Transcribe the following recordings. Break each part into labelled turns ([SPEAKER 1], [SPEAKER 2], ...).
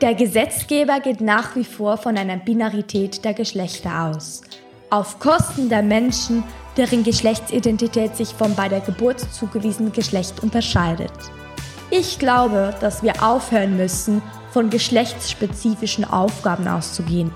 [SPEAKER 1] Der Gesetzgeber geht nach wie vor von einer Binarität der Geschlechter aus. Auf Kosten der Menschen, deren Geschlechtsidentität sich vom bei der Geburt zugewiesenen Geschlecht unterscheidet. Ich glaube, dass wir aufhören müssen, von geschlechtsspezifischen Aufgaben auszugehen.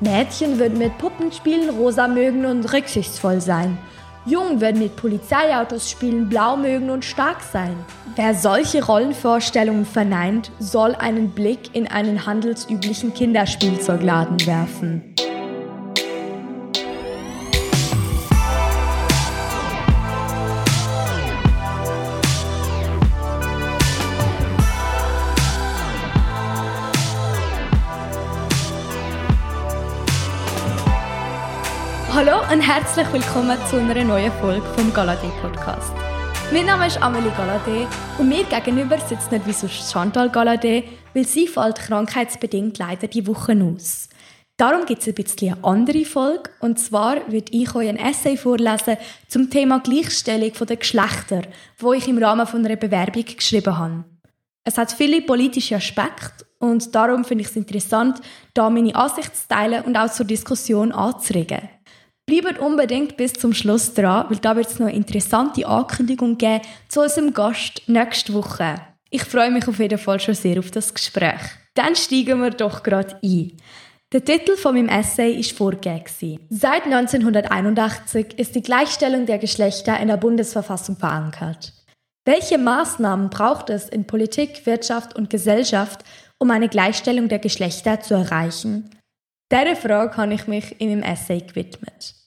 [SPEAKER 1] Mädchen würden mit Puppen spielen, rosa mögen und rücksichtsvoll sein. Jungen würden mit Polizeiautos spielen, blau mögen und stark sein. Wer solche Rollenvorstellungen verneint, soll einen Blick in einen handelsüblichen Kinderspielzeugladen werfen. Und herzlich willkommen zu einer neuen Folge vom Galadé Podcast. Mein Name ist Amelie Galadé und mir gegenüber sitzt nicht wie sonst Chantal Galadé, weil sie fällt krankheitsbedingt leider die Woche aus. Darum gibt es ein bisschen eine andere Folge und zwar wird ich euch ein Essay vorlesen zum Thema Gleichstellung der Geschlechter, wo ich im Rahmen von einer Bewerbung geschrieben habe. Es hat viele politische Aspekte und darum finde ich es interessant, da meine Ansicht zu teilen und auch zur Diskussion anzuregen. Bleibt unbedingt bis zum Schluss dran, weil da wird es noch eine interessante Ankündigung geben zu unserem Gast nächste Woche. Ich freue mich auf jeden Fall schon sehr auf das Gespräch. Dann steigen wir doch gerade ein. Der Titel von meinem Essay ist vorgegeben. Seit 1981 ist die Gleichstellung der Geschlechter in der Bundesverfassung verankert. Welche Maßnahmen braucht es in Politik, Wirtschaft und Gesellschaft, um eine Gleichstellung der Geschlechter zu erreichen? Dieser Frage habe ich mich in meinem Essay gewidmet.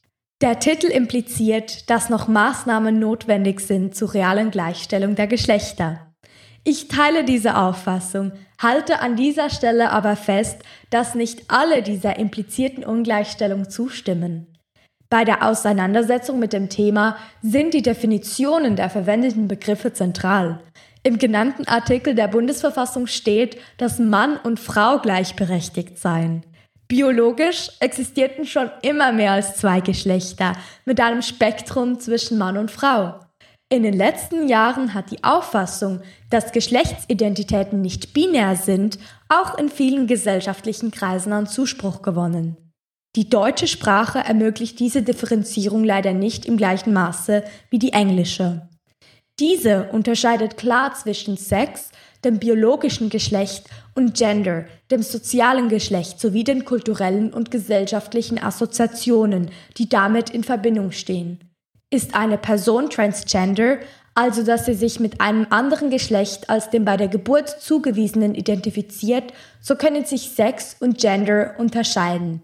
[SPEAKER 1] Der Titel impliziert, dass noch Maßnahmen notwendig sind zur realen Gleichstellung der Geschlechter. Ich teile diese Auffassung, halte an dieser Stelle aber fest, dass nicht alle dieser implizierten Ungleichstellung zustimmen. Bei der Auseinandersetzung mit dem Thema sind die Definitionen der verwendeten Begriffe zentral. Im genannten Artikel der Bundesverfassung steht, dass Mann und Frau gleichberechtigt seien. Biologisch existierten schon immer mehr als zwei Geschlechter mit einem Spektrum zwischen Mann und Frau. In den letzten Jahren hat die Auffassung, dass Geschlechtsidentitäten nicht binär sind, auch in vielen gesellschaftlichen Kreisen an Zuspruch gewonnen. Die deutsche Sprache ermöglicht diese Differenzierung leider nicht im gleichen Maße wie die englische. Diese unterscheidet klar zwischen Sex, dem biologischen Geschlecht und Gender, dem sozialen Geschlecht sowie den kulturellen und gesellschaftlichen Assoziationen, die damit in Verbindung stehen. Ist eine Person transgender, also dass sie sich mit einem anderen Geschlecht als dem bei der Geburt zugewiesenen identifiziert, so können sich Sex und Gender unterscheiden.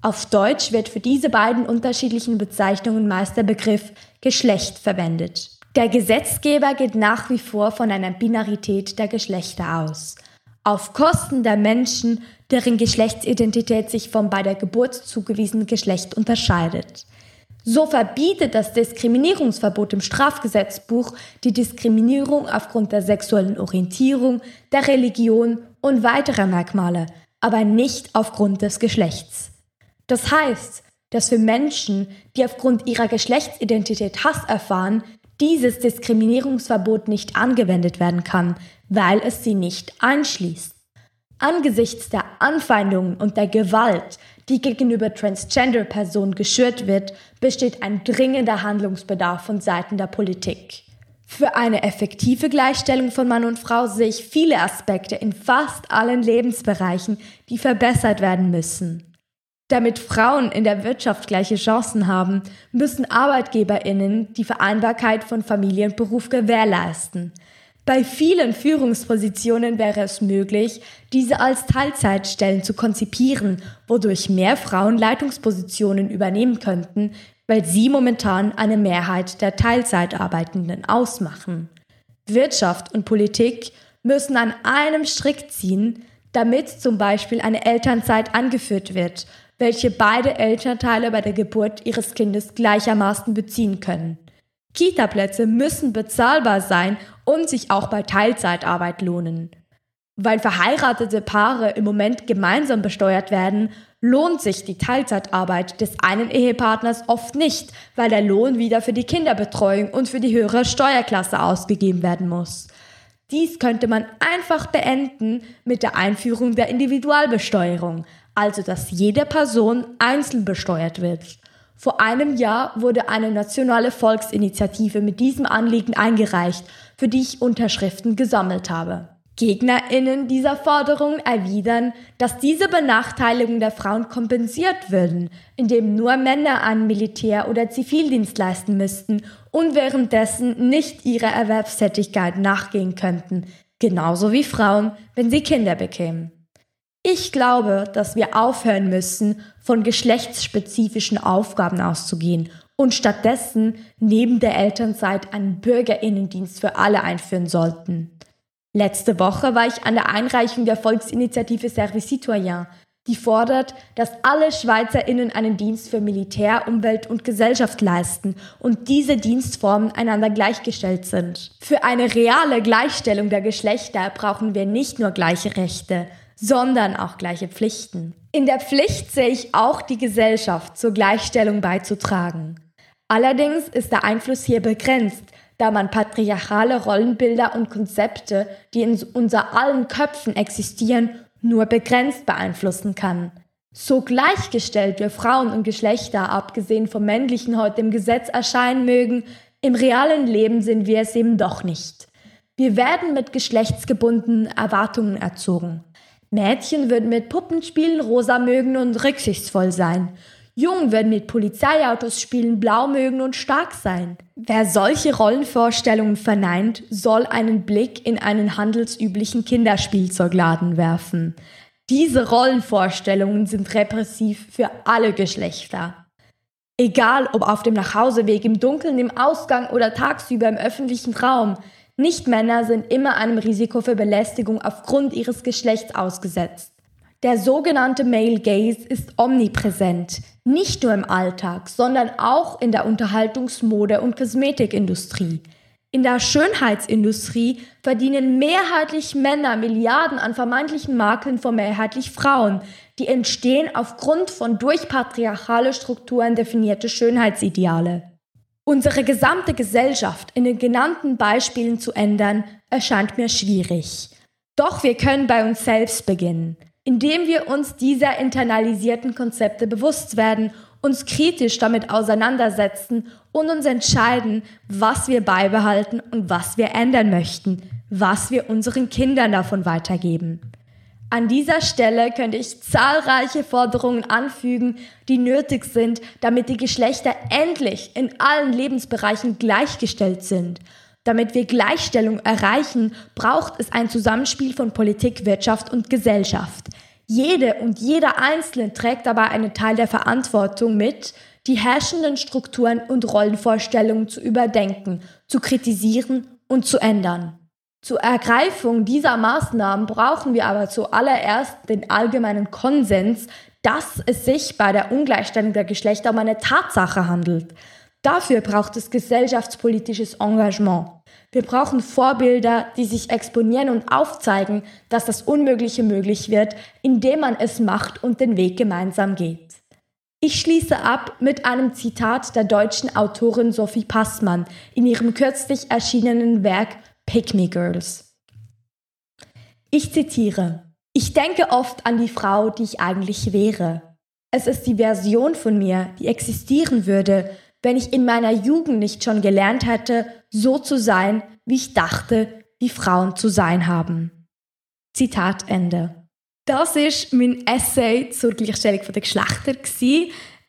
[SPEAKER 1] Auf Deutsch wird für diese beiden unterschiedlichen Bezeichnungen meist der Begriff Geschlecht verwendet. Der Gesetzgeber geht nach wie vor von einer Binarität der Geschlechter aus. Auf Kosten der Menschen, deren Geschlechtsidentität sich vom bei der Geburt zugewiesenen Geschlecht unterscheidet. So verbietet das Diskriminierungsverbot im Strafgesetzbuch die Diskriminierung aufgrund der sexuellen Orientierung, der Religion und weiterer Merkmale, aber nicht aufgrund des Geschlechts. Das heißt, dass für Menschen, die aufgrund ihrer Geschlechtsidentität Hass erfahren, dieses Diskriminierungsverbot nicht angewendet werden kann, weil es sie nicht einschließt. Angesichts der Anfeindungen und der Gewalt, die gegenüber Transgender-Personen geschürt wird, besteht ein dringender Handlungsbedarf von Seiten der Politik. Für eine effektive Gleichstellung von Mann und Frau sehe ich viele Aspekte in fast allen Lebensbereichen, die verbessert werden müssen. Damit Frauen in der Wirtschaft gleiche Chancen haben, müssen Arbeitgeberinnen die Vereinbarkeit von Familie und Beruf gewährleisten. Bei vielen Führungspositionen wäre es möglich, diese als Teilzeitstellen zu konzipieren, wodurch mehr Frauen Leitungspositionen übernehmen könnten, weil sie momentan eine Mehrheit der Teilzeitarbeitenden ausmachen. Wirtschaft und Politik müssen an einem Strick ziehen, damit zum Beispiel eine Elternzeit angeführt wird welche beide Elternteile bei der Geburt ihres Kindes gleichermaßen beziehen können. Kita-Plätze müssen bezahlbar sein und sich auch bei Teilzeitarbeit lohnen. Weil verheiratete Paare im Moment gemeinsam besteuert werden, lohnt sich die Teilzeitarbeit des einen Ehepartners oft nicht, weil der Lohn wieder für die Kinderbetreuung und für die höhere Steuerklasse ausgegeben werden muss. Dies könnte man einfach beenden mit der Einführung der Individualbesteuerung, also dass jede Person einzeln besteuert wird. Vor einem Jahr wurde eine nationale Volksinitiative mit diesem Anliegen eingereicht, für die ich Unterschriften gesammelt habe. GegnerInnen dieser Forderung erwidern, dass diese Benachteiligung der Frauen kompensiert würden, indem nur Männer einen Militär- oder Zivildienst leisten müssten und währenddessen nicht ihrer Erwerbstätigkeit nachgehen könnten, genauso wie Frauen, wenn sie Kinder bekämen. Ich glaube, dass wir aufhören müssen, von geschlechtsspezifischen Aufgaben auszugehen und stattdessen neben der Elternzeit einen Bürgerinnendienst für alle einführen sollten. Letzte Woche war ich an der Einreichung der Volksinitiative Service Citoyen, die fordert, dass alle SchweizerInnen einen Dienst für Militär, Umwelt und Gesellschaft leisten und diese Dienstformen einander gleichgestellt sind. Für eine reale Gleichstellung der Geschlechter brauchen wir nicht nur gleiche Rechte, sondern auch gleiche Pflichten. In der Pflicht sehe ich auch die Gesellschaft zur Gleichstellung beizutragen. Allerdings ist der Einfluss hier begrenzt, da man patriarchale Rollenbilder und Konzepte, die in unser allen Köpfen existieren, nur begrenzt beeinflussen kann. So gleichgestellt wir Frauen und Geschlechter, abgesehen vom männlichen, heute im Gesetz erscheinen mögen, im realen Leben sind wir es eben doch nicht. Wir werden mit geschlechtsgebundenen Erwartungen erzogen. Mädchen würden mit Puppenspielen rosa mögen und rücksichtsvoll sein. Jungen werden mit Polizeiautos spielen, blau mögen und stark sein. Wer solche Rollenvorstellungen verneint, soll einen Blick in einen handelsüblichen Kinderspielzeugladen werfen. Diese Rollenvorstellungen sind repressiv für alle Geschlechter. Egal ob auf dem Nachhauseweg, im Dunkeln, im Ausgang oder tagsüber im öffentlichen Raum, Nicht-Männer sind immer einem Risiko für Belästigung aufgrund ihres Geschlechts ausgesetzt. Der sogenannte Male Gaze ist omnipräsent, nicht nur im Alltag, sondern auch in der Unterhaltungsmode- und Kosmetikindustrie. In der Schönheitsindustrie verdienen mehrheitlich Männer Milliarden an vermeintlichen Makeln von mehrheitlich Frauen, die entstehen aufgrund von durch patriarchale Strukturen definierte Schönheitsideale. Unsere gesamte Gesellschaft in den genannten Beispielen zu ändern, erscheint mir schwierig. Doch wir können bei uns selbst beginnen indem wir uns dieser internalisierten Konzepte bewusst werden, uns kritisch damit auseinandersetzen und uns entscheiden, was wir beibehalten und was wir ändern möchten, was wir unseren Kindern davon weitergeben. An dieser Stelle könnte ich zahlreiche Forderungen anfügen, die nötig sind, damit die Geschlechter endlich in allen Lebensbereichen gleichgestellt sind. Damit wir Gleichstellung erreichen, braucht es ein Zusammenspiel von Politik, Wirtschaft und Gesellschaft. Jede und jeder Einzelne trägt dabei einen Teil der Verantwortung mit, die herrschenden Strukturen und Rollenvorstellungen zu überdenken, zu kritisieren und zu ändern. Zur Ergreifung dieser Maßnahmen brauchen wir aber zuallererst den allgemeinen Konsens, dass es sich bei der Ungleichstellung der Geschlechter um eine Tatsache handelt. Dafür braucht es gesellschaftspolitisches Engagement. Wir brauchen Vorbilder, die sich exponieren und aufzeigen, dass das Unmögliche möglich wird, indem man es macht und den Weg gemeinsam geht. Ich schließe ab mit einem Zitat der deutschen Autorin Sophie Passmann in ihrem kürzlich erschienenen Werk Pick Me Girls. Ich zitiere, ich denke oft an die Frau, die ich eigentlich wäre. Es ist die Version von mir, die existieren würde, wenn ich in meiner Jugend nicht schon gelernt hätte, so zu sein, wie ich dachte, wie Frauen zu sein haben. Zitat Ende. Das ist mein Essay zur Gleichstellung der Geschlechter.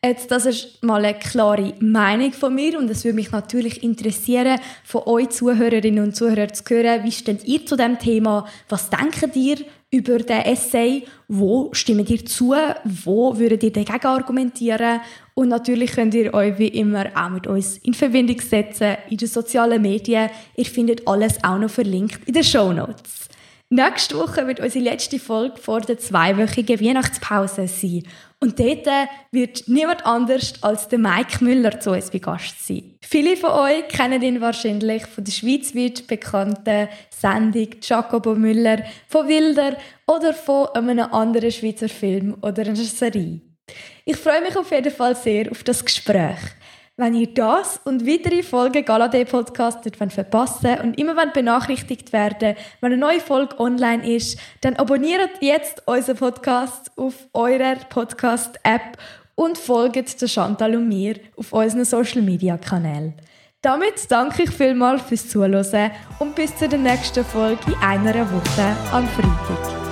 [SPEAKER 1] Jetzt, das ist mal eine klare Meinung von mir und es würde mich natürlich interessieren, von euch Zuhörerinnen und Zuhörern zu hören, wie steht ihr zu dem Thema? Was denkt ihr über den Essay? Wo stimmt ihr zu? Wo würdet ihr dagegen argumentieren? Und natürlich könnt ihr euch wie immer auch mit uns in Verbindung setzen in den sozialen Medien. Ihr findet alles auch noch verlinkt in den Show Notes. Nächste Woche wird unsere letzte Folge vor der zweiwöchigen Weihnachtspause sein. Und dort wird niemand anders als der Mike Müller zu uns bei Gast sein. Viele von euch kennen ihn wahrscheinlich von der schweizweit bekannten Sendung Jacobo Müller, von Wilder oder von einem anderen Schweizer Film oder einer Serie. Ich freue mich auf jeden Fall sehr auf das Gespräch. Wenn ihr das und weitere Folgen Galadé Podcast verpassen und immer benachrichtigt werden, wenn eine neue Folge online ist, dann abonniert jetzt unseren Podcast auf eurer Podcast-App und folgt der Chantal und mir auf unseren Social-Media-Kanälen. Damit danke ich vielmals fürs Zuhören und bis zur nächsten Folge in einer Woche am Freitag.